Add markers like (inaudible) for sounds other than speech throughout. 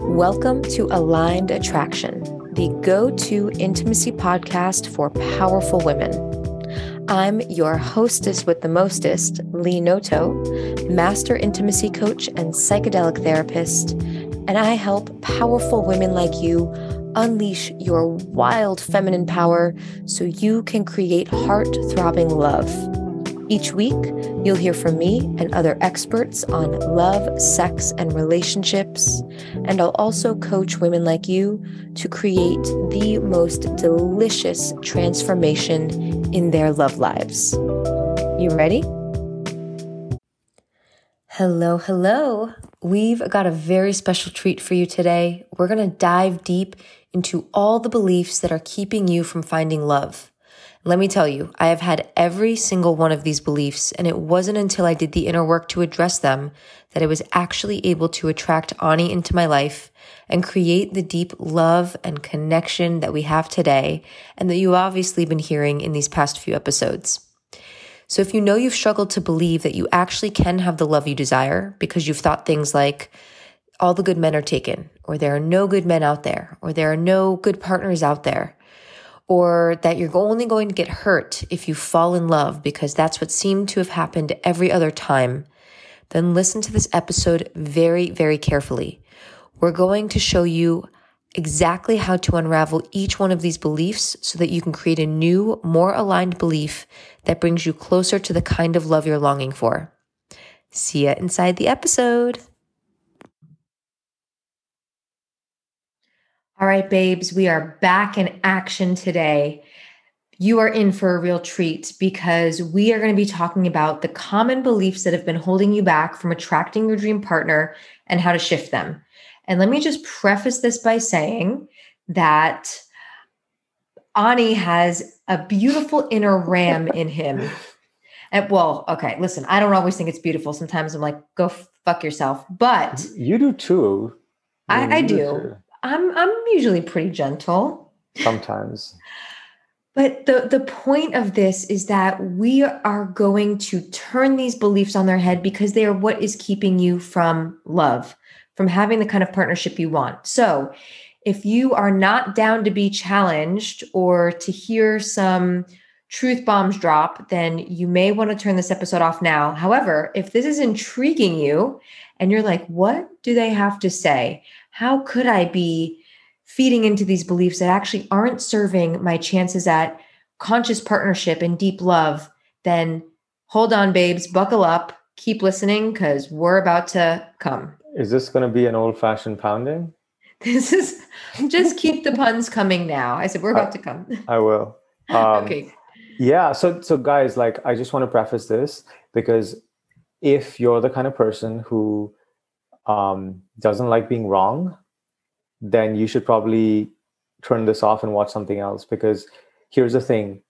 Welcome to Aligned Attraction, the go to intimacy podcast for powerful women. I'm your hostess with the mostest, Lee Noto, master intimacy coach and psychedelic therapist, and I help powerful women like you unleash your wild feminine power so you can create heart throbbing love. Each week, you'll hear from me and other experts on love, sex, and relationships. And I'll also coach women like you to create the most delicious transformation in their love lives. You ready? Hello, hello. We've got a very special treat for you today. We're going to dive deep into all the beliefs that are keeping you from finding love. Let me tell you, I have had every single one of these beliefs, and it wasn't until I did the inner work to address them that I was actually able to attract Ani into my life and create the deep love and connection that we have today and that you've obviously been hearing in these past few episodes. So if you know you've struggled to believe that you actually can have the love you desire because you've thought things like, all the good men are taken, or there are no good men out there, or there are no good partners out there, or that you're only going to get hurt if you fall in love because that's what seemed to have happened every other time, then listen to this episode very, very carefully. We're going to show you exactly how to unravel each one of these beliefs so that you can create a new, more aligned belief that brings you closer to the kind of love you're longing for. See ya inside the episode. All right, babes, we are back in action today. You are in for a real treat because we are going to be talking about the common beliefs that have been holding you back from attracting your dream partner and how to shift them. And let me just preface this by saying that Ani has a beautiful inner ram in him. (laughs) And well, okay, listen, I don't always think it's beautiful. Sometimes I'm like, go fuck yourself. But you do too. I, I do. I'm I'm usually pretty gentle. Sometimes. But the the point of this is that we are going to turn these beliefs on their head because they are what is keeping you from love, from having the kind of partnership you want. So, if you are not down to be challenged or to hear some truth bombs drop, then you may want to turn this episode off now. However, if this is intriguing you and you're like, what do they have to say? How could I be feeding into these beliefs that actually aren't serving my chances at conscious partnership and deep love? Then hold on, babes, buckle up, keep listening because we're about to come. Is this going to be an old fashioned pounding? (laughs) This is just keep the puns coming now. I said, we're about I, to come. I will. (laughs) Um, okay. Yeah. So, so guys, like, I just want to preface this because if you're the kind of person who um, doesn't like being wrong, then you should probably turn this off and watch something else. Because here's the thing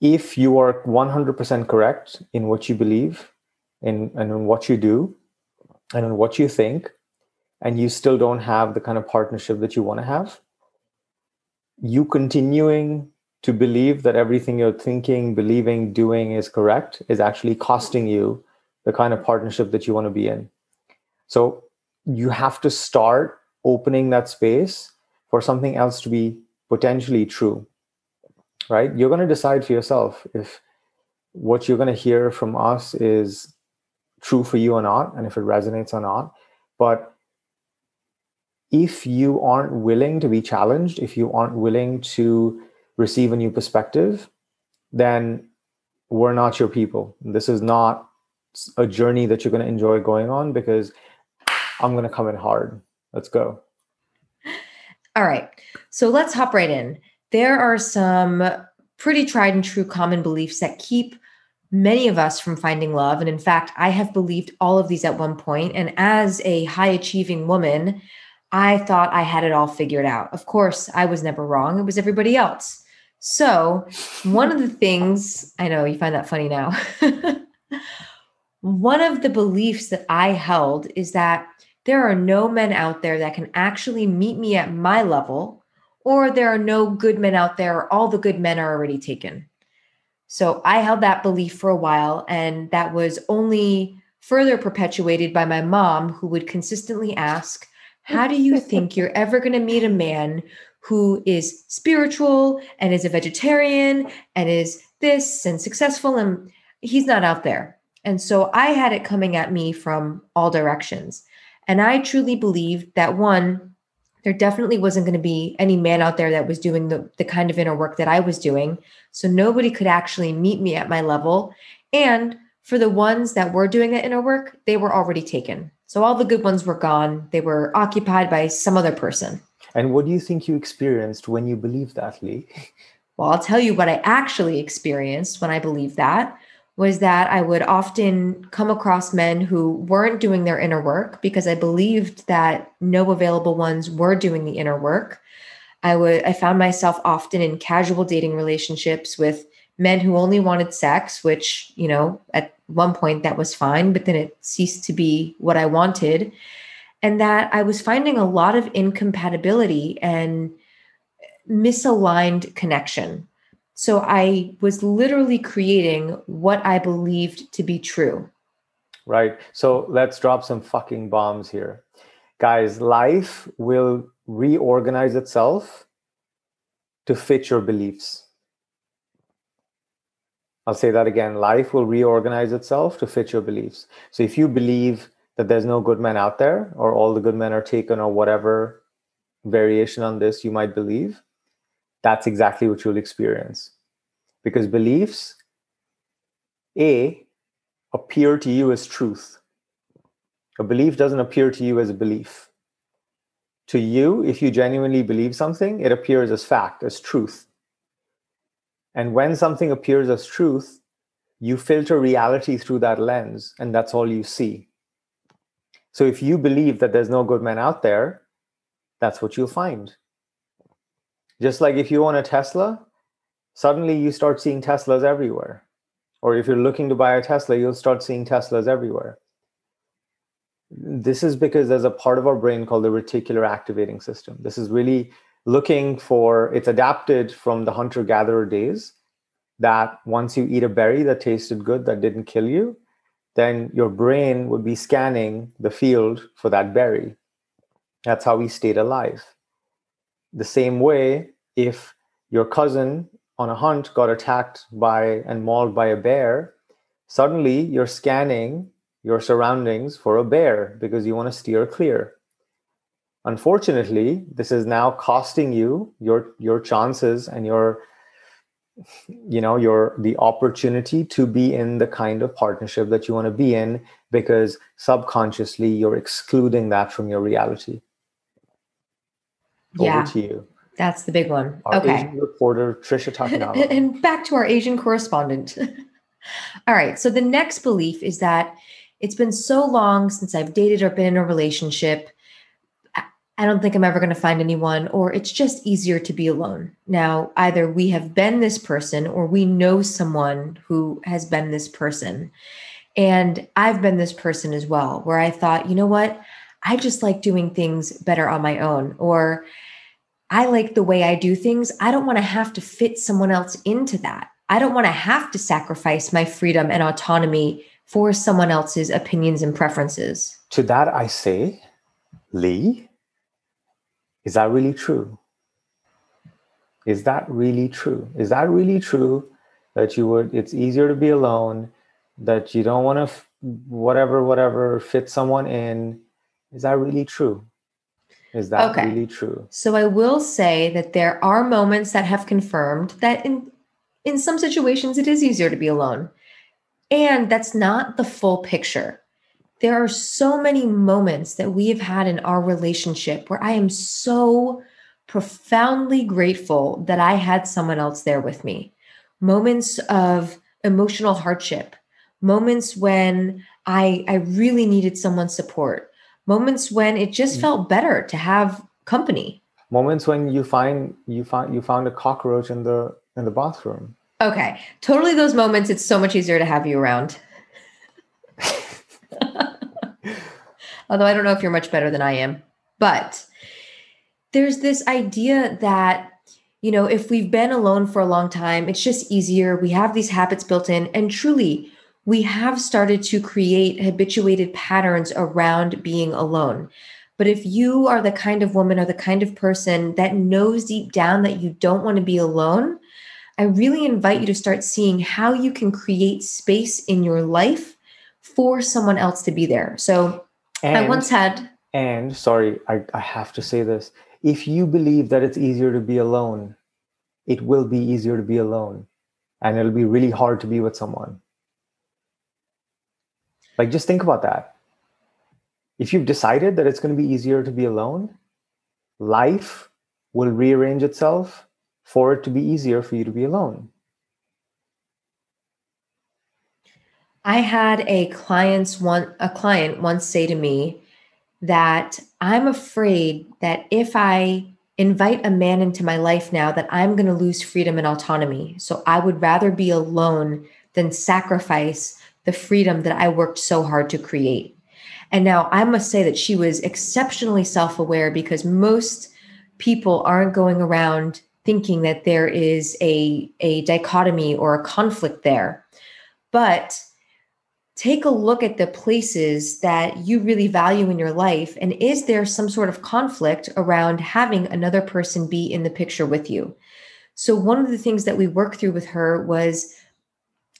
if you are 100% correct in what you believe in, and in what you do and in what you think, and you still don't have the kind of partnership that you want to have, you continuing to believe that everything you're thinking, believing, doing is correct is actually costing you the kind of partnership that you want to be in. So you have to start opening that space for something else to be potentially true, right? You're going to decide for yourself if what you're going to hear from us is true for you or not, and if it resonates or not. But if you aren't willing to be challenged, if you aren't willing to receive a new perspective, then we're not your people. This is not a journey that you're going to enjoy going on because I'm going to come in hard. Let's go. All right. So let's hop right in. There are some pretty tried and true common beliefs that keep many of us from finding love. And in fact, I have believed all of these at one point. And as a high achieving woman, I thought I had it all figured out. Of course, I was never wrong, it was everybody else. So, one of the things I know you find that funny now. (laughs) one of the beliefs that I held is that there are no men out there that can actually meet me at my level, or there are no good men out there, all the good men are already taken. So I held that belief for a while, and that was only further perpetuated by my mom, who would consistently ask, how do you think you're ever going to meet a man who is spiritual and is a vegetarian and is this and successful and he's not out there. And so I had it coming at me from all directions. And I truly believed that one, there definitely wasn't going to be any man out there that was doing the, the kind of inner work that I was doing. So nobody could actually meet me at my level. And for the ones that were doing that inner work, they were already taken. So all the good ones were gone. They were occupied by some other person. And what do you think you experienced when you believed that, Lee? Well, I'll tell you what I actually experienced when I believed that was that I would often come across men who weren't doing their inner work because I believed that no available ones were doing the inner work. I would I found myself often in casual dating relationships with men who only wanted sex, which, you know, at one point that was fine, but then it ceased to be what I wanted. And that I was finding a lot of incompatibility and misaligned connection. So I was literally creating what I believed to be true. Right. So let's drop some fucking bombs here. Guys, life will reorganize itself to fit your beliefs. I'll say that again. Life will reorganize itself to fit your beliefs. So if you believe that there's no good men out there, or all the good men are taken, or whatever variation on this you might believe, that's exactly what you'll experience. Because beliefs, A, appear to you as truth. A belief doesn't appear to you as a belief. To you, if you genuinely believe something, it appears as fact, as truth. And when something appears as truth, you filter reality through that lens, and that's all you see. So if you believe that there's no good men out there, that's what you'll find. Just like if you own a Tesla, suddenly you start seeing Teslas everywhere. Or if you're looking to buy a Tesla, you'll start seeing Teslas everywhere. This is because there's a part of our brain called the reticular activating system. This is really looking for, it's adapted from the hunter gatherer days that once you eat a berry that tasted good, that didn't kill you, then your brain would be scanning the field for that berry. That's how we stayed alive. The same way, if your cousin on a hunt got attacked by and mauled by a bear, suddenly you're scanning your surroundings for a bear because you want to steer clear. Unfortunately, this is now costing you your your chances and your you know your the opportunity to be in the kind of partnership that you want to be in because subconsciously you're excluding that from your reality yeah. Over to you. That's the big one. Our okay. Asian reporter Trisha Takanawa. (laughs) and back to our Asian correspondent. (laughs) All right. So the next belief is that it's been so long since I've dated or been in a relationship. I don't think I'm ever going to find anyone, or it's just easier to be alone. Now, either we have been this person or we know someone who has been this person. And I've been this person as well, where I thought, you know what? I just like doing things better on my own, or I like the way I do things. I don't want to have to fit someone else into that. I don't want to have to sacrifice my freedom and autonomy for someone else's opinions and preferences. To that, I say, Lee, is that really true? Is that really true? Is that really true that you would, it's easier to be alone, that you don't want to, whatever, whatever, fit someone in? Is that really true? Is that okay. really true? So I will say that there are moments that have confirmed that in in some situations it is easier to be alone. And that's not the full picture. There are so many moments that we have had in our relationship where I am so profoundly grateful that I had someone else there with me. Moments of emotional hardship, moments when I I really needed someone's support, moments when it just mm. felt better to have company. Moments when you find you find you found a cockroach in the in the bathroom. Okay. Totally those moments it's so much easier to have you around. (laughs) Although i don't know if you're much better than i am but there's this idea that you know if we've been alone for a long time it's just easier. We have these habits built in and truly we have started to create habituated patterns around being alone. But if you are the kind of woman or the kind of person that knows deep down that you don't want to be alone, I really invite you to start seeing how you can create space in your life for someone else to be there. So and, I once had. And sorry, I, I have to say this. If you believe that it's easier to be alone, it will be easier to be alone. And it'll be really hard to be with someone. Like, just think about that. If you've decided that it's going to be easier to be alone, life will rearrange itself for it to be easier for you to be alone. I had a client's one a client once say to me that I'm afraid that if I invite a man into my life now that I'm going to lose freedom and autonomy. So I would rather be alone than sacrifice the freedom that I worked so hard to create. And now I must say that she was exceptionally self-aware because most people aren't going around thinking that there is a, a dichotomy or a conflict there. But take a look at the places that you really value in your life. And is there some sort of conflict around having another person be in the picture with you? So, one of the things that we worked through with her was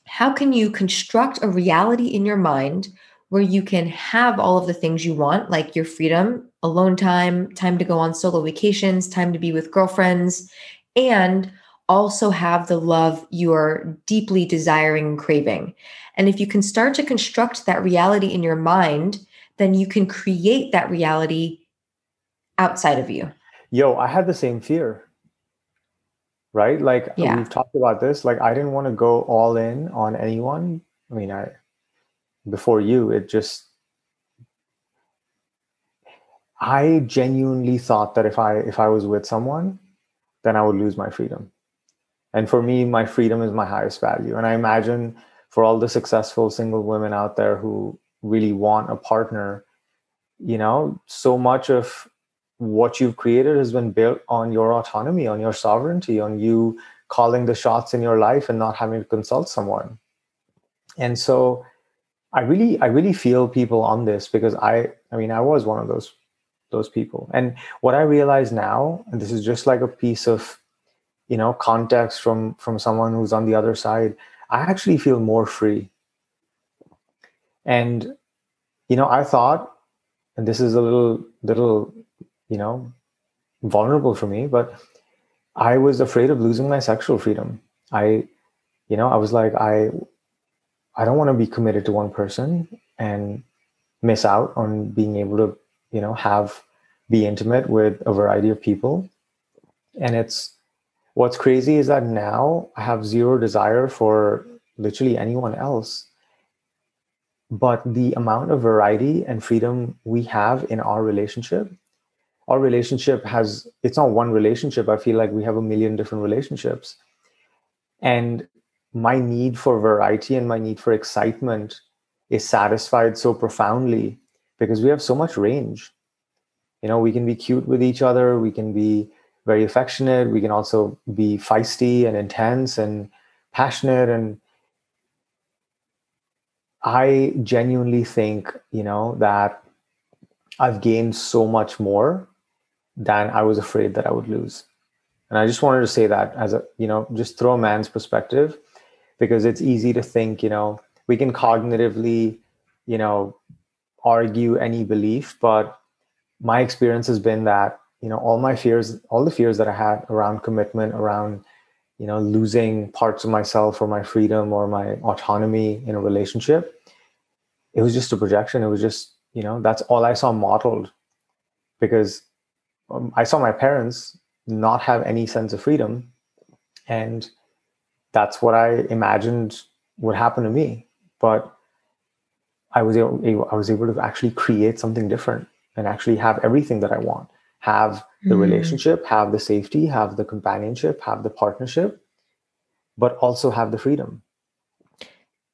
how can you construct a reality in your mind where you can have all of the things you want, like your freedom, alone time, time to go on solo vacations, time to be with girlfriends, and also have the love you are deeply desiring and craving. And if you can start to construct that reality in your mind, then you can create that reality outside of you. Yo, I had the same fear. Right? Like yeah. we've talked about this. Like I didn't want to go all in on anyone. I mean, I before you, it just I genuinely thought that if I if I was with someone, then I would lose my freedom. And for me, my freedom is my highest value. And I imagine for all the successful single women out there who really want a partner, you know, so much of what you've created has been built on your autonomy, on your sovereignty, on you calling the shots in your life and not having to consult someone. And so I really, I really feel people on this because I, I mean, I was one of those, those people. And what I realize now, and this is just like a piece of, you know, context from from someone who's on the other side I actually feel more free. And, you know, I thought, and this is a little, little, you know, vulnerable for me, but I was afraid of losing my sexual freedom. I, you know, I was like, I, I don't want to be committed to one person and miss out on being able to, you know, have, be intimate with a variety of people. And it's, what's crazy is that now I have zero desire for literally anyone else. But the amount of variety and freedom we have in our relationship, our relationship has, it's not one relationship. I feel like we have a million different relationships. And my need for variety and my need for excitement is satisfied so profoundly because we have so much range. You know, we can be cute with each other, we can be very affectionate. We can also be feisty and intense and passionate. And I genuinely think, you know, that I've gained so much more than I was afraid that I would lose. And I just wanted to say that as a, you know, just throw a man's perspective because it's easy to think, you know, we can cognitively, you know, argue any belief, but my experience has been that you know all my fears all the fears that i had around commitment around you know losing parts of myself or my freedom or my autonomy in a relationship it was just a projection it was just you know that's all i saw modeled because um, i saw my parents not have any sense of freedom and that's what i imagined would happen to me but i was able, i was able to actually create something different and actually have everything that i want have the mm. relationship, have the safety, have the companionship, have the partnership, but also have the freedom.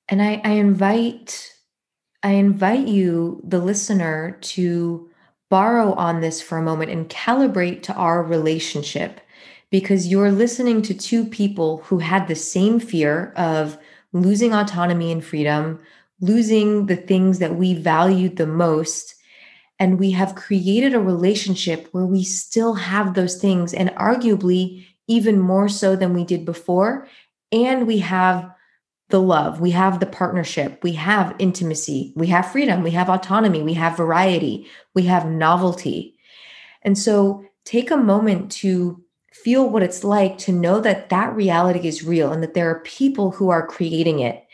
And I, I invite I invite you, the listener, to borrow on this for a moment and calibrate to our relationship because you're listening to two people who had the same fear of losing autonomy and freedom, losing the things that we valued the most And we have created a relationship where we still have those things, and arguably even more so than we did before. And we have the love, we have the partnership, we have intimacy, we have freedom, we have autonomy, we have variety, we have novelty. And so take a moment to feel what it's like to know that that reality is real and that there are people who are creating it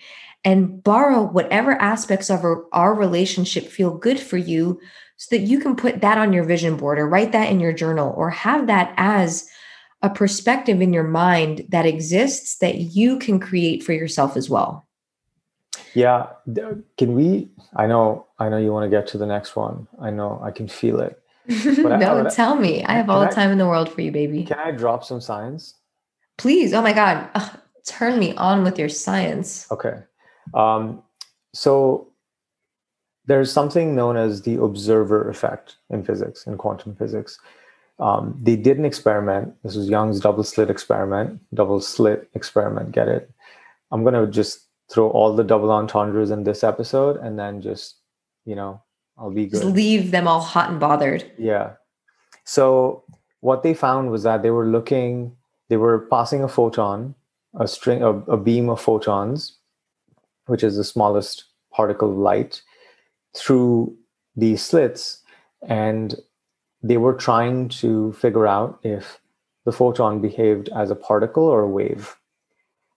and borrow whatever aspects of our, our relationship feel good for you so that you can put that on your vision board or write that in your journal or have that as a perspective in your mind that exists that you can create for yourself as well. Yeah can we i know i know you want to get to the next one. I know i can feel it. (laughs) No I, tell me. I have all the time in the world for you baby. can i drop some science? Please. Oh my god. Ugh, turn me on with your science. Okay. Um, so there's something known as the observer effect in physics, in quantum physics. Um, they did an experiment. This was Young's double slit experiment, double slit experiment. Get it? I'm going to just throw all the double entendres in this episode and then just, you know, I'll be good. Just leave them all hot and bothered. Yeah. So what they found was that they were looking, they were passing a photon, a string, a, a beam of photons which is the smallest particle of light, through these slits. And they were trying to figure out if the photon behaved as a particle or a wave.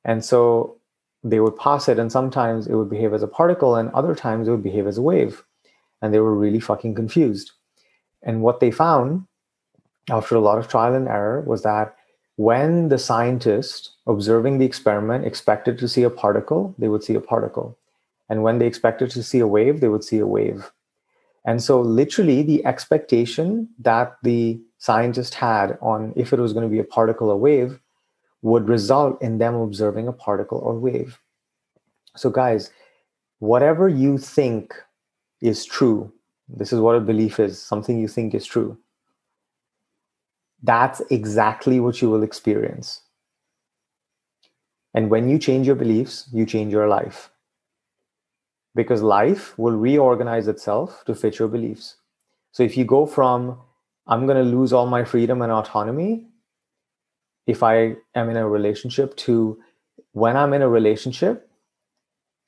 And so they would pass it, and sometimes it would behave as a particle, and other times it would behave as a wave. And they were really fucking confused. And what they found after a lot of trial and error was that when the scientist observing the experiment expected to see a particle, they would see a particle. And when they expected to see a wave, they would see a wave. And so, literally, the expectation that the scientist had on if it was going to be a particle or wave would result in them observing a particle or wave. So, guys, whatever you think is true, this is what a belief is something you think is true that's exactly what you will experience. And when you change your beliefs, you change your life. Because life will reorganize itself to fit your beliefs. So if you go from, I'm going to lose all my freedom and autonomy if I am in a relationship, to when I'm in a relationship,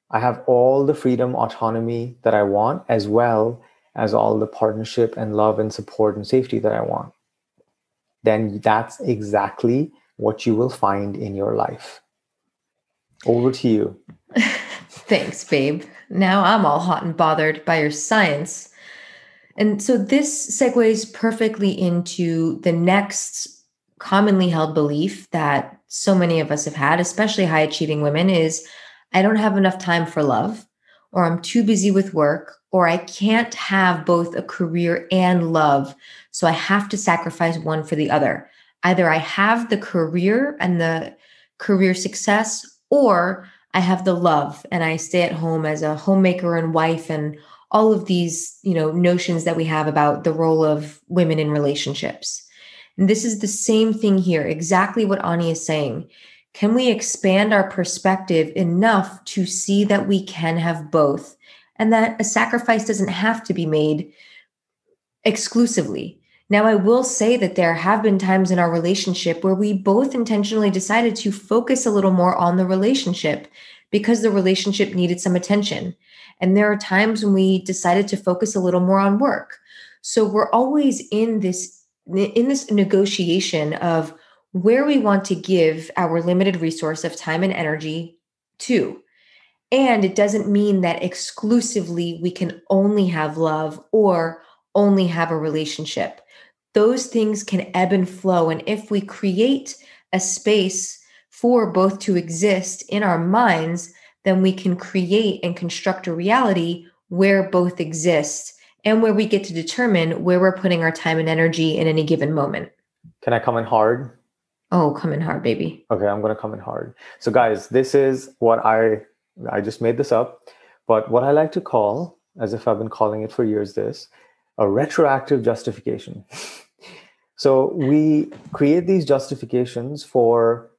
I have all the freedom, autonomy that I want, as well as all the partnership and love and support and safety that I want then that's exactly what you will find in your life. Over to you. (laughs) Thanks, babe. Now I'm all hot and bothered by your science. And so this segues perfectly into the next commonly held belief that so many of us have had, especially high achieving women, is I don't have enough time for love, or I'm too busy with work, or I can't have both a career and love. So I have to sacrifice one for the other. Either I have the career and the career success, or I have the love and I stay at home as a homemaker and wife and all of these, you know, notions that we have about the role of women in relationships. And this is the same thing here, exactly what Ani is saying. Can we expand our perspective enough to see that we can have both? and that a sacrifice doesn't have to be made exclusively. Now, I will say that there have been times in our relationship where we both intentionally decided to focus a little more on the relationship because the relationship needed some attention. And there are times when we decided to focus a little more on work. So we're always in this in this negotiation of where we want to give our limited resource of time and energy to. And it doesn't mean that exclusively we can only have love or only have a relationship. Those things can ebb and flow. And if we create a space for both to exist in our minds, then we can create and construct a reality where both exist and where we get to determine where we're putting our time and energy in any given moment. Can I come in hard? Oh, come in hard, baby. Okay, I'm going to come in hard. So, guys, this is what I I just made this up. But what I like to call, as if I've been calling it for years, this a retroactive justification. (laughs) so we create these justifications for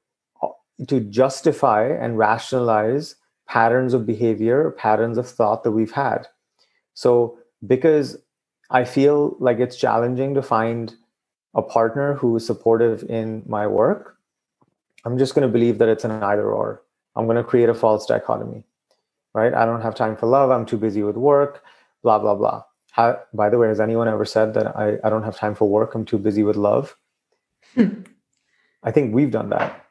uh, to justify and rationalize patterns of behavior, patterns of thought that we've had. So because I feel like it's challenging to find a partner who is supportive in my work, I'm just going to believe that it's an either or. I'm going to create a false dichotomy, right? I don't have time for love. I'm too busy with work, blah, blah, blah. How, by the way, has anyone ever said that I, I don't have time for work? I'm too busy with love. Hmm. I think we've done that.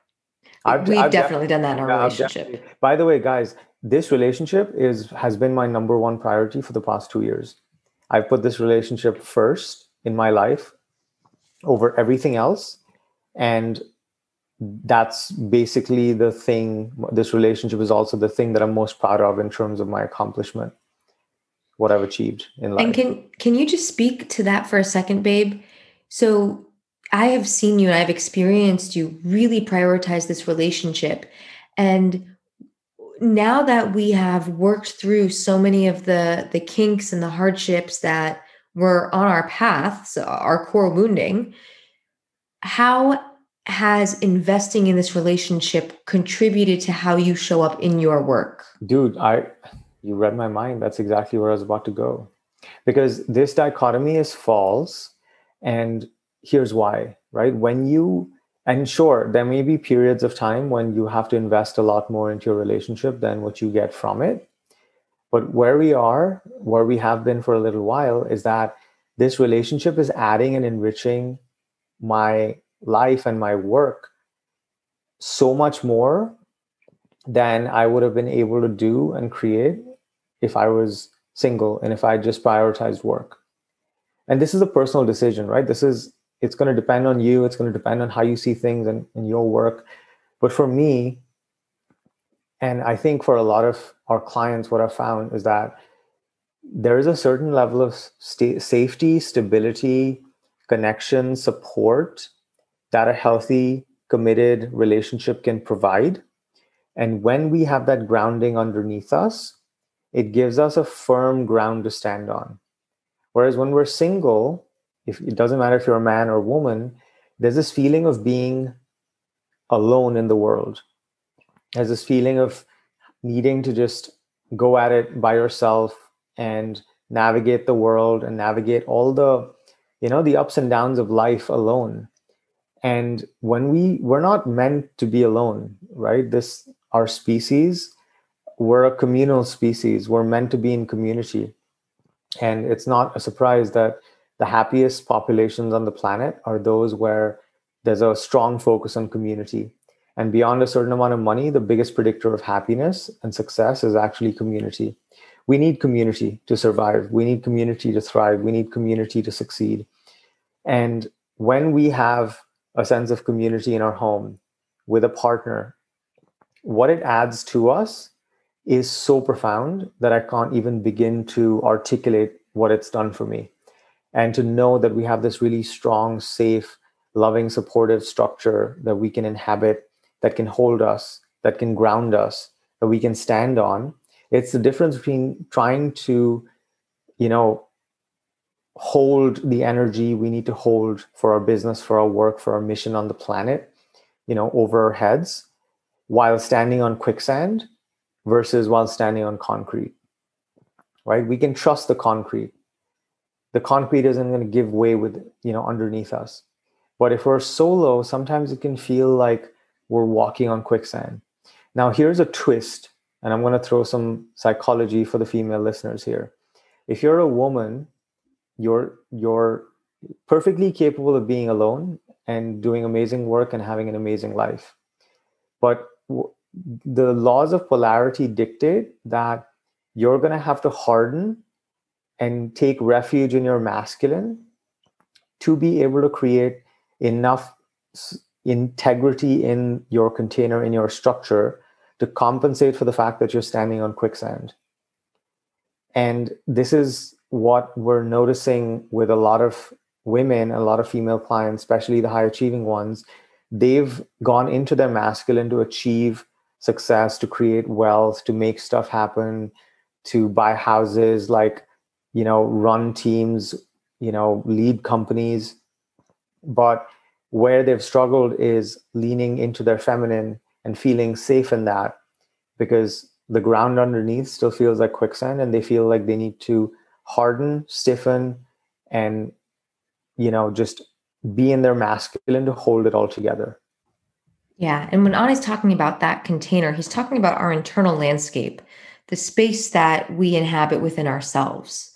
I've, we've I've definitely done that in our relationship. By the way, guys, this relationship is has been my number one priority for the past two years. I've put this relationship first in my life over everything else. And that's basically the thing. This relationship is also the thing that I'm most proud of in terms of my accomplishment, what I've achieved in life. And can can you just speak to that for a second, babe? So I have seen you and I've experienced you really prioritize this relationship. And now that we have worked through so many of the the kinks and the hardships that were on our paths, our core wounding, how has investing in this relationship contributed to how you show up in your work? Dude, I you read my mind. That's exactly where I was about to go. Because this dichotomy is false and here's why, right? When you and sure, there may be periods of time when you have to invest a lot more into your relationship than what you get from it. But where we are, where we have been for a little while, is that this relationship is adding and enriching my life and my work so much more than I would have been able to do and create if I was single and if I just prioritized work. And this is a personal decision, right? This is it's going to depend on you it's going to depend on how you see things and in your work but for me and i think for a lot of our clients what i've found is that there is a certain level of safety stability connection support that a healthy committed relationship can provide and when we have that grounding underneath us it gives us a firm ground to stand on. Whereas when we're single if it doesn't matter if you're a man or a woman there's this feeling of being alone in the world. There's this feeling of needing to just go at it by yourself and navigate the world and navigate all the you know the ups and downs of life alone. And when we we're not meant to be alone right? This our species we're a communal species we're meant to be in community and it's not a surprise that the happiest populations on the planet are those where there's a strong focus on community. And beyond a certain amount of money, the biggest predictor of happiness and success is actually community. We need community to survive. We need community to thrive. We need community to succeed. And when we have a sense of community in our home with a partner, what it adds to us is so profound that I can't even begin to articulate what it's done for me and to know that we have this really strong, safe, loving, supportive structure that we can inhabit, that can hold us, that can ground us, that we can stand on. It's the difference between trying to, you know, hold the energy we need to hold for our business, for our work, for our mission on the planet, you know, over our heads while standing on quicksand versus while standing on concrete. Right? We can trust the concrete the concrete isn't going to give way with you know underneath us but if we're solo sometimes it can feel like we're walking on quicksand now here's a twist and i'm going to throw some psychology for the female listeners here if you're a woman you're you're perfectly capable of being alone and doing amazing work and having an amazing life but the laws of polarity dictate that you're going to have to harden and take refuge in your masculine to be able to create enough integrity in your container, in your structure, to compensate for the fact that you're standing on quicksand. And this is what we're noticing with a lot of women, a lot of female clients, especially the high achieving ones. They've gone into their masculine to achieve success, to create wealth, to make stuff happen, to buy houses. Like you know run teams you know lead companies but where they've struggled is leaning into their feminine and feeling safe in that because the ground underneath still feels like quicksand and they feel like they need to harden stiffen and you know just be in their masculine to hold it all together yeah and when ani's talking about that container he's talking about our internal landscape the space that we inhabit within ourselves.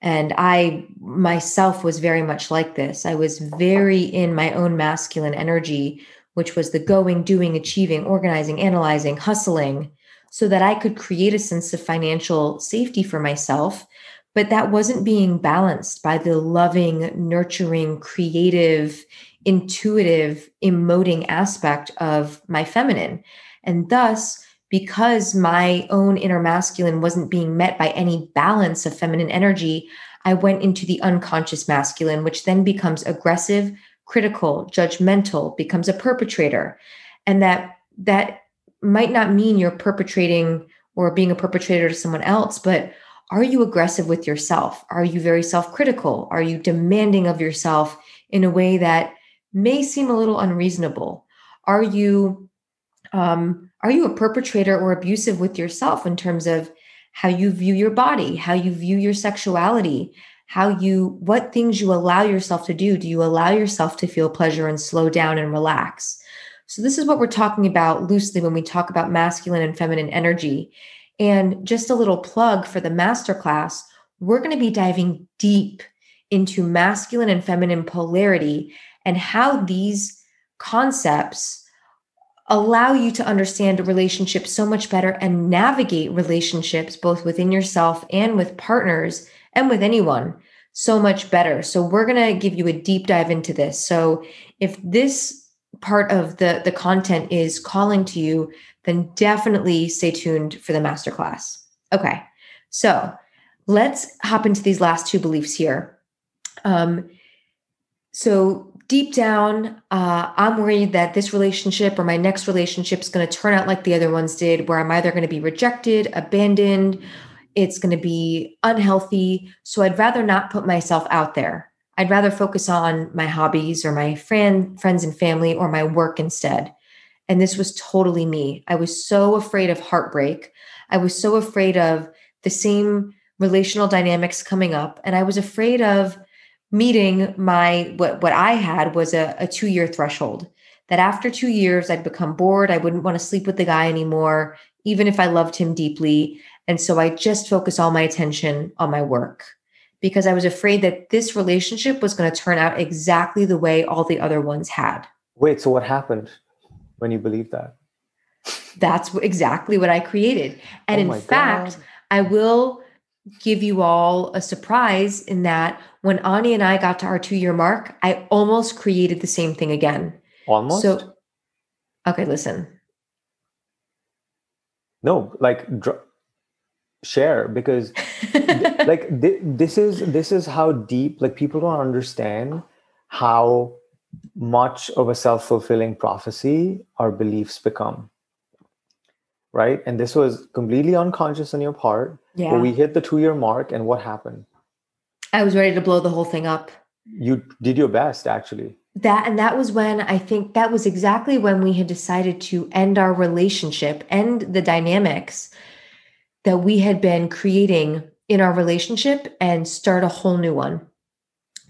And i myself was very much like this. I was very in my own masculine energy which was the going doing achieving organizing analyzing hustling so that i could create a sense of financial safety for myself but that wasn't being balanced by the loving, nurturing, creative, intuitive, emoting aspect of my feminine. And thus, because my own inner masculine wasn't being met by any balance of feminine energy, I went into the unconscious masculine, which then becomes aggressive, critical, judgmental, becomes a perpetrator. And that that might not mean you're perpetrating or being a perpetrator to someone else, but are you aggressive with yourself? Are you very self critical? Are you demanding of yourself in a way that may seem a little unreasonable? Are you um, are you a perpetrator or abusive with yourself in terms of how you view your body, how you view your sexuality, how you what things you allow yourself to do? Do you allow yourself to feel pleasure and slow down and relax? So this is what we're talking about loosely when we talk about masculine and feminine energy. And just a little plug for the masterclass, we're going to be diving deep into masculine and feminine polarity and how these concepts allow you to understand relationships so much better and navigate relationships both within yourself and with partners and with anyone so much better. So we're going to give you a deep dive into this. So if this part of the the content is calling to you, then definitely stay tuned for the masterclass. Okay, so let's hop into these last two beliefs here. Um, so deep down, uh, I'm worried that this relationship or my next relationship is going to turn out like the other ones did, where I'm either going to be rejected, abandoned, it's going to be unhealthy. So I'd rather not put myself out there. I'd rather focus on my hobbies or my friend, friends and family or my work instead. And this was totally me. I was so afraid of heartbreak. I was so afraid of the same relational dynamics coming up. And I was afraid of meeting my what what I had was a, a two year threshold. That after two years, I'd become bored. I wouldn't want to sleep with the guy anymore, even if I loved him deeply. And so I just focus all my attention on my work because I was afraid that this relationship was going to turn out exactly the way all the other ones had. Wait, so what happened when you believed that? That's exactly what I created. And oh in fact, God. I will give you all a surprise in that when Ani and I got to our two year mark, I almost created the same thing again. Almost? So, okay, listen. No, like dr- share because (laughs) like th- this is this is how deep like people don't understand how much of a self-fulfilling prophecy our beliefs become right and this was completely unconscious on your part yeah but we hit the two year mark and what happened i was ready to blow the whole thing up you did your best actually that and that was when i think that was exactly when we had decided to end our relationship end the dynamics that we had been creating in our relationship and start a whole new one.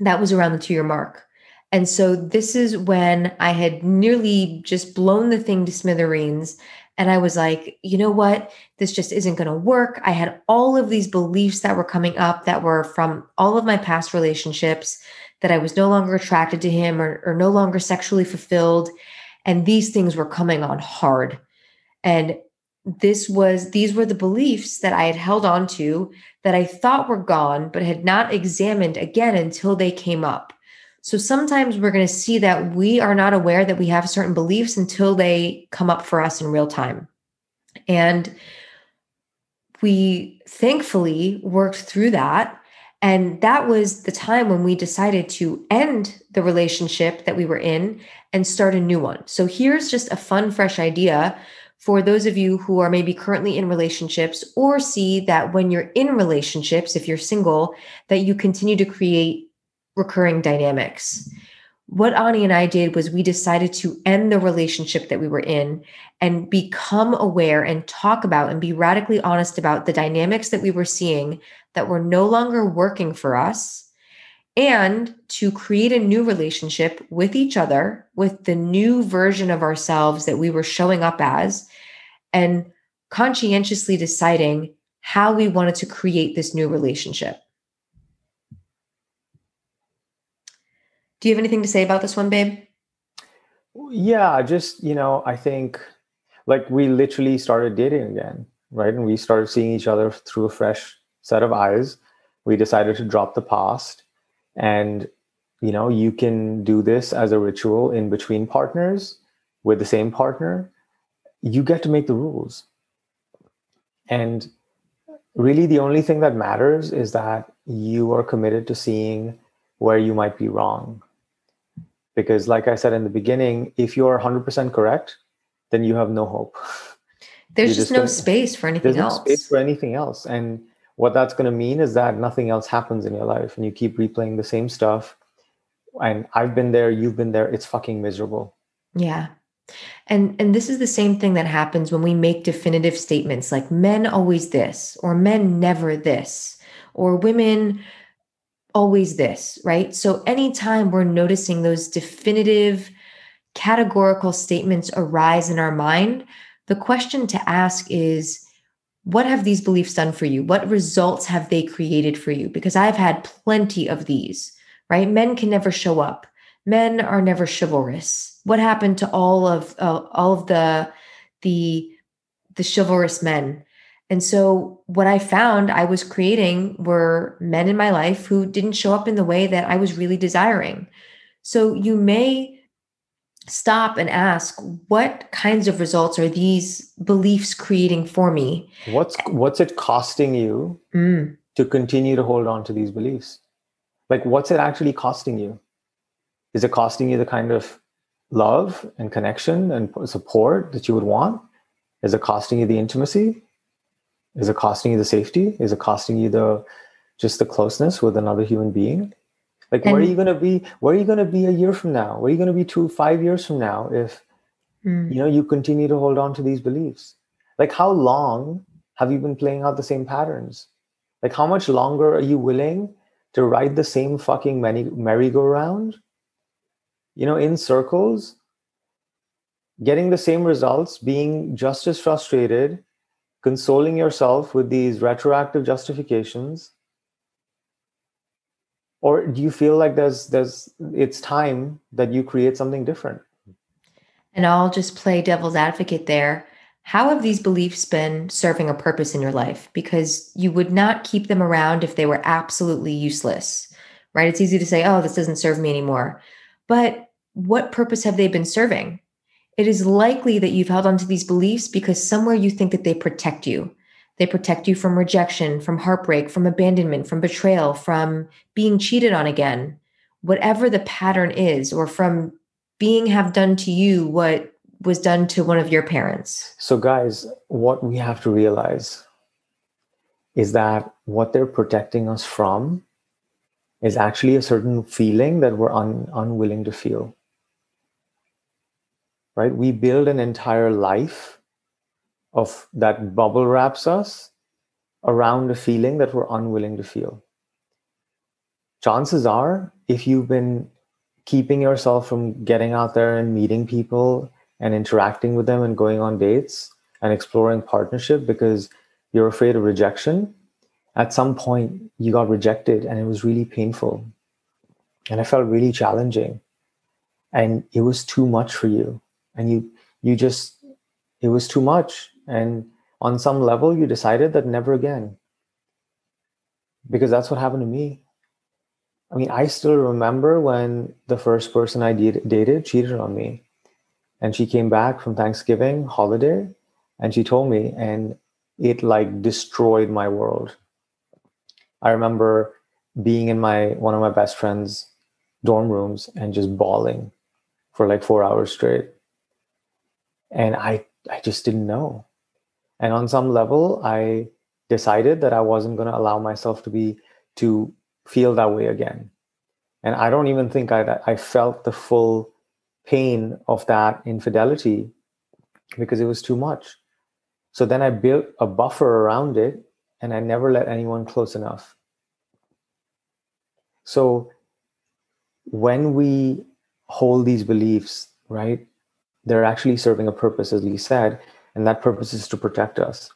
That was around the two year mark. And so this is when I had nearly just blown the thing to smithereens. And I was like, you know what? This just isn't going to work. I had all of these beliefs that were coming up that were from all of my past relationships that I was no longer attracted to him or, or no longer sexually fulfilled. And these things were coming on hard. And this was these were the beliefs that I had held on to that I thought were gone, but had not examined again until they came up. So sometimes we're going to see that we are not aware that we have certain beliefs until they come up for us in real time. And we thankfully worked through that. And that was the time when we decided to end the relationship that we were in and start a new one. So here's just a fun, fresh idea for those of you who are maybe currently in relationships or see that when you're in relationships, if you're single, that you continue to create recurring dynamics. What Ani and I did was we decided to end the relationship that we were in and become aware and talk about and be radically honest about the dynamics that we were seeing that were no longer working for us and to create a new relationship with each other, with the new version of ourselves that we were showing up as, and conscientiously deciding how we wanted to create this new relationship. Do you have anything to say about this one, babe? Yeah, just, you know, I think like we literally started dating again, right? And we started seeing each other through a fresh set of eyes. We decided to drop the past. And, you know, you can do this as a ritual in between partners with the same partner. You get to make the rules. And really, the only thing that matters is that you are committed to seeing where you might be wrong because like i said in the beginning if you're 100% correct then you have no hope. (laughs) There's just, just, no space for anything there's else. no space for anything else. And what that's going to mean is that nothing else happens in your life and you keep replaying the same stuff. And i've been there you've been there. It's fucking miserable. Yeah. And and this is the same thing that happens when we make definitive statements like men always this or men never this or women always this, right? So anytime we're noticing those definitive categorical statements arise in our mind, the question to ask is what have these beliefs done for you? What results have they created for you? Because I've had plenty of these, right? Men can never show up. Men are never chivalrous. What happened to all of uh, all of the the the chivalrous men? And so, what I found I was creating were men in my life who didn't show up in the way that I was really desiring. So, you may stop and ask what kinds of results are these beliefs creating for me? What's what's it costing you mm. to continue to hold on to these beliefs? Like what's it actually costing you? Is it costing you the kind of love and connection and support that you would want? Is it costing you the intimacy is it costing you the safety? Is it costing you the just the closeness with another human being? Like and, where are you gonna be? Where are you gonna be a year from now? Where are you gonna be two, five years from now if mm. you know you continue to hold on to these beliefs? Like how long have you been playing out the same patterns? Like how much longer are you willing to ride the same fucking merry-go-round? You know, in circles, getting the same results, being just as frustrated, consoling yourself with these retroactive justifications? Or do you feel like there's there's it's time that you create something different? And i'll just play devil's advocate there. How have these beliefs been serving a purpose in your life? Because you would not keep them around if they were absolutely useless right? It's easy to say oh this doesn't serve me anymore. But what purpose have they been serving it is likely that you've held onto these beliefs because somewhere you think that they protect you. They protect you from rejection, from heartbreak, from abandonment, from betrayal, from being cheated on again, whatever the pattern is, or from being have done to you what was done to one of your parents. So, guys, what we have to realize is that what they're protecting us from is actually a certain feeling that we're un- unwilling to feel right? We build an entire life of that bubble wraps us around a feeling that we're unwilling to feel. Chances are, if you've been keeping yourself from getting out there and meeting people and interacting with them and going on dates and exploring partnership because you're afraid of rejection, at some point you got rejected and it was really painful. And it felt really challenging. And it was too much for you and you you just it was too much. And on some level you decided that never again. Because that's what happened to me. I mean i still remember when the first person i dated cheated on me. And she came back from thanksgiving holiday and she told me and it like destroyed my world. I remember being in my one of my best friends dorm rooms and just bawling for like four hours straight and i i just didn't know. And on some level i decided that i wasn't going to allow myself to be to feel that way again. And i don't even think i i felt the full pain of that infidelity because it was too much. So then i built a buffer around it and i never let anyone close enough. So when we hold these beliefs, right, they're actually serving a purpose, as Lee said, and that purpose is to protect us.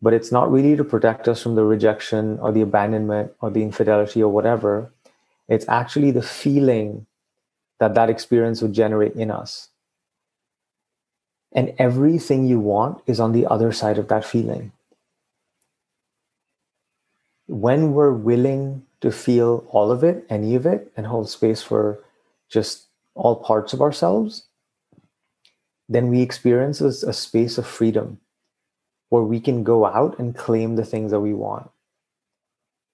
But it's not really to protect us from the rejection or the abandonment or the infidelity or whatever. It's actually the feeling that that experience would generate in us. And everything you want is on the other side of that feeling. When we're willing to feel all of it, any of it, and hold space for just all parts of ourselves, then we experience a, space of freedom where we can go out and claim the things that we want.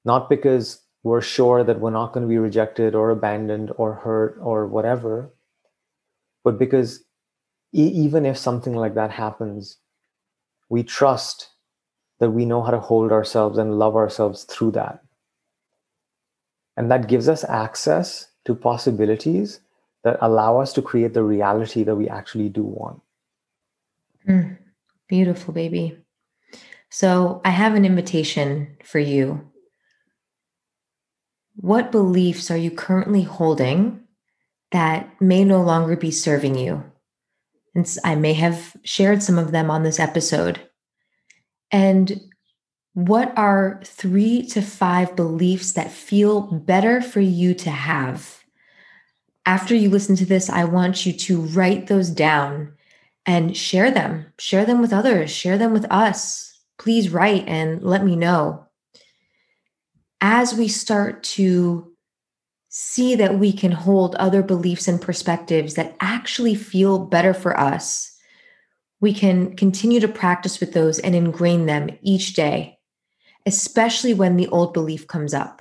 Not because we're sure that we're not going to be rejected or abandoned or hurt or whatever, but because e- even if something like that happens, we trust that we know how to hold ourselves and love ourselves through that. And that gives us access to possibilities that allow us to create the reality that we actually do want. Mm, beautiful, baby. So I have an invitation for you. What beliefs are you currently holding that may no longer be serving you? And I may have shared some of them on this episode. And what are three to five beliefs that feel better for you to have? After you listen to this, I want you to write those down and share them. Share them with others, share them with us. Please write and let me know. As we start to see that we can hold other beliefs and perspectives that actually feel better for us, we can continue to practice with those and ingrain them each day, especially when the old belief comes up.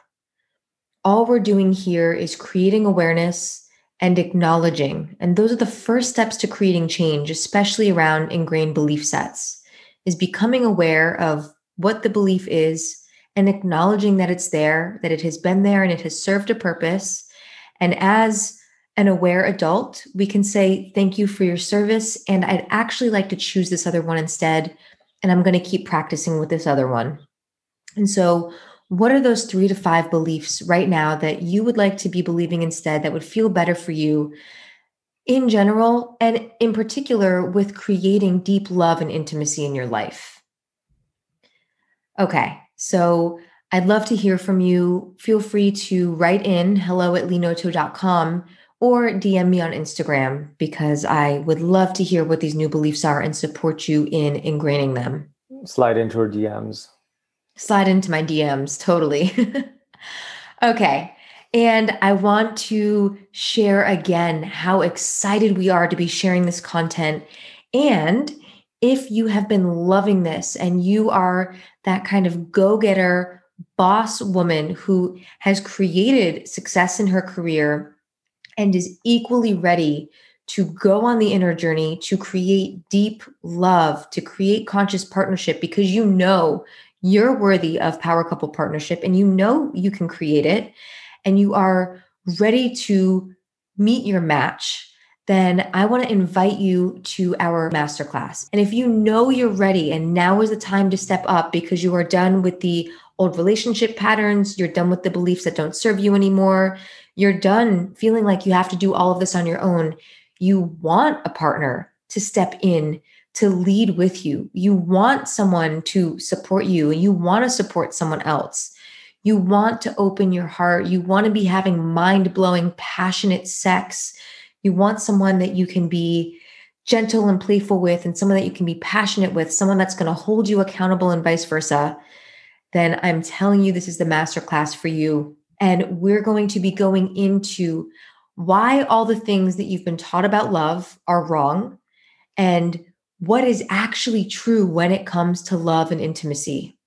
All we're doing here is creating awareness and acknowledging. And those are the first steps to creating change, especially around ingrained belief sets, is becoming aware of what the belief is and acknowledging that it's there, that it has been there and it has served a purpose. And as an aware adult, we can say, Thank you for your service. And I'd actually like to choose this other one instead. And I'm going to keep practicing with this other one. And so, what are those three to five beliefs right now that you would like to be believing instead that would feel better for you in general and in particular with creating deep love and intimacy in your life? Okay, so I'd love to hear from you. Feel free to write in hello at leenoto.com or DM me on Instagram because I would love to hear what these new beliefs are and support you in ingraining them. Slide into her DMs slide into my DMs totally. (laughs) okay. And I want to share again how excited we are to be sharing this content. And if you have been loving this and you are that kind of go getter boss woman who has created success in her career and is equally ready to go on the inner journey to create deep love, to create conscious partnership because you know you're worthy of power couple partnership and you know you can create it and you are ready to meet your match, then I want to invite you to our masterclass. And if you know you're ready and now is the time to step up because you are done with the old relationship patterns, you're done with the beliefs that don't serve you anymore, you're done feeling like you have to do all of this on your own, you want a partner to step in to lead with you. You want someone to support you and you want to support someone else. You want to open your heart. You want to be having mind blowing, passionate sex. You want someone that you can be gentle and playful with, and someone that you can be passionate with, someone that's going to hold you accountable and vice versa. Then I'm telling you, this is the masterclass for you. And we're going to be going into why all the things that you've been taught about love are wrong and what is actually true when it comes to love and intimacy.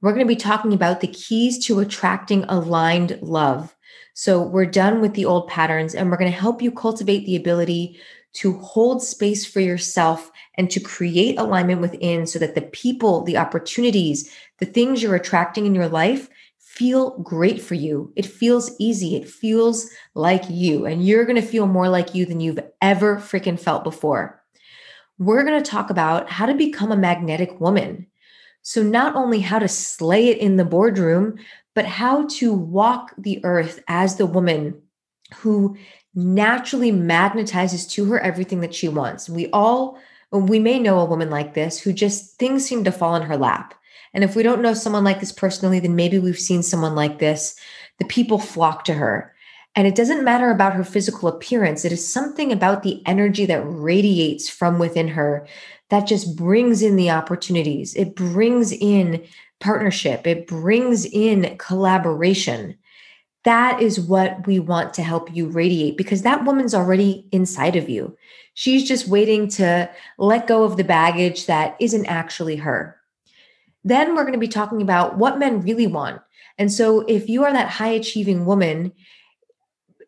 We're going to be talking about the keys to attracting aligned love. So, we're done with the old patterns and we're going to help you cultivate the ability to hold space for yourself and to create alignment within so that the people, the opportunities, the things you're attracting in your life feel great for you. It feels easy. It feels like you, and you're going to feel more like you than you've ever freaking felt before we're going to talk about how to become a magnetic woman. So, not only how to slay it in the boardroom, but how to walk the earth as the woman who naturally magnetizes to her everything that she wants. We all, we may know a woman like this who just things seem to fall in her lap. And if we don't know someone like this personally, then maybe we've seen someone like this. The people flock to her. And it doesn't matter about her physical appearance. It is something about the energy that radiates from within her that just brings in the opportunities. It brings in partnership. It brings in collaboration that is what we want to help you radiate because that woman's already inside of you. She's just waiting to let go of the baggage that isn't actually her. Then we're going to be talking about what men really want. And so, if you are that high achieving woman,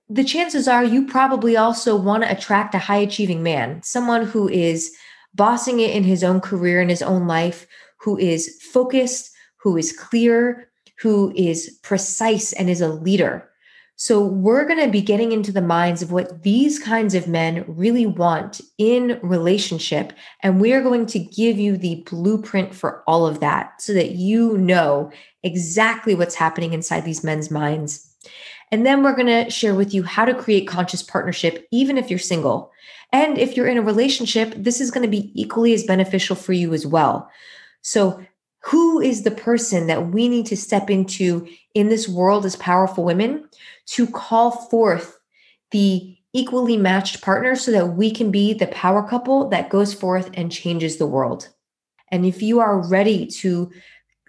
the chances are you probably also want to attract a high achieving man, someone who is bossing it in his own career, in his own life, who is focused, who is clear, who is precise and is a leader. So, we're going to be getting into the minds of what these kinds of men really want in relationship. And we are going to give you the blueprint for all of that so that you know exactly what's happening inside these men's minds. And then we're going to share with you how to create conscious partnership, even if you're single. And if you're in a relationship, this is going to be equally as beneficial for you as well. So, who is the person that we need to step into in this world as powerful women to call forth the equally matched partner so that we can be the power couple that goes forth and changes the world. And if you are ready to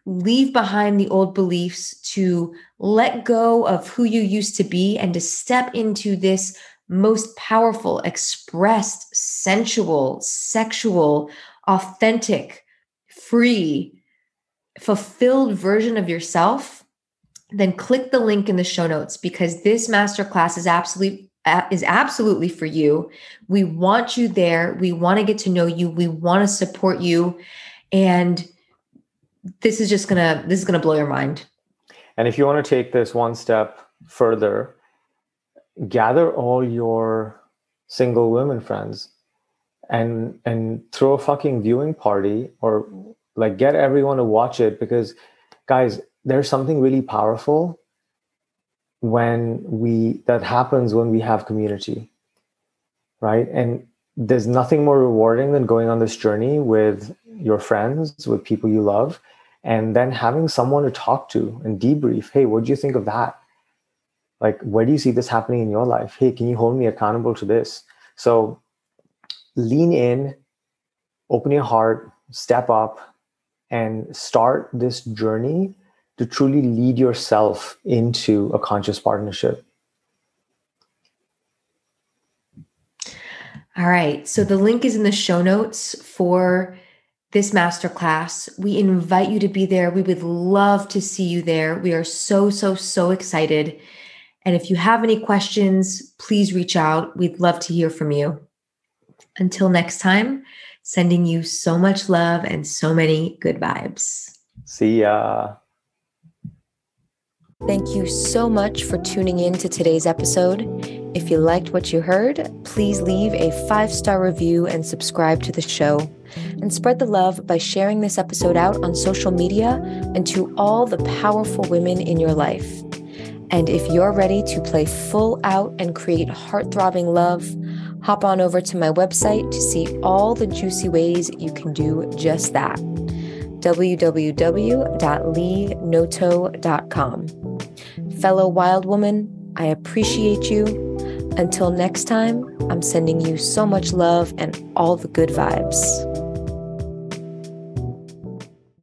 leave behind the old beliefs, to let go of who you used to be, and to step into this most powerful, expressed, sensual, sexual, authentic, free, fulfilled version of yourself, then click the link in the show notes because this masterclass is absolutely is absolutely for you. We want you there. We want to get to know you. We want to support you and this is just to this is to blow your mind. And if you want to take this one step further, gather all your single women friends and and throw a fucking viewing party or like get everyone to watch it because guys there's something really powerful when we that happens when we have community right and there's nothing more rewarding than going on this journey with your friends with people you love and then having someone to talk to and debrief hey what do you think of that like where do you see this happening in your life hey can you hold me accountable to this so lean in open your heart step up and start this journey to truly lead yourself into a conscious partnership. All right. So the link is in the show notes for this masterclass. We invite you to be there. We would love to see you there. We are so, so, so excited. And if you have any questions, please reach out. We'd love to hear from you. Until next time, Sending you so much love and so many good vibes. See ya. Thank you so much for tuning in to today's episode. If you liked what you heard, please leave a five star review and subscribe to the show. And spread the love by sharing this episode out on social media and to all the powerful women in your life. And if you're ready to play full out and create heart throbbing love, hop on over to my website to see all the juicy ways you can do just that. www.leenoto.com. Fellow wild woman, I appreciate you. Until next time, I'm sending you so much love and all the good vibes.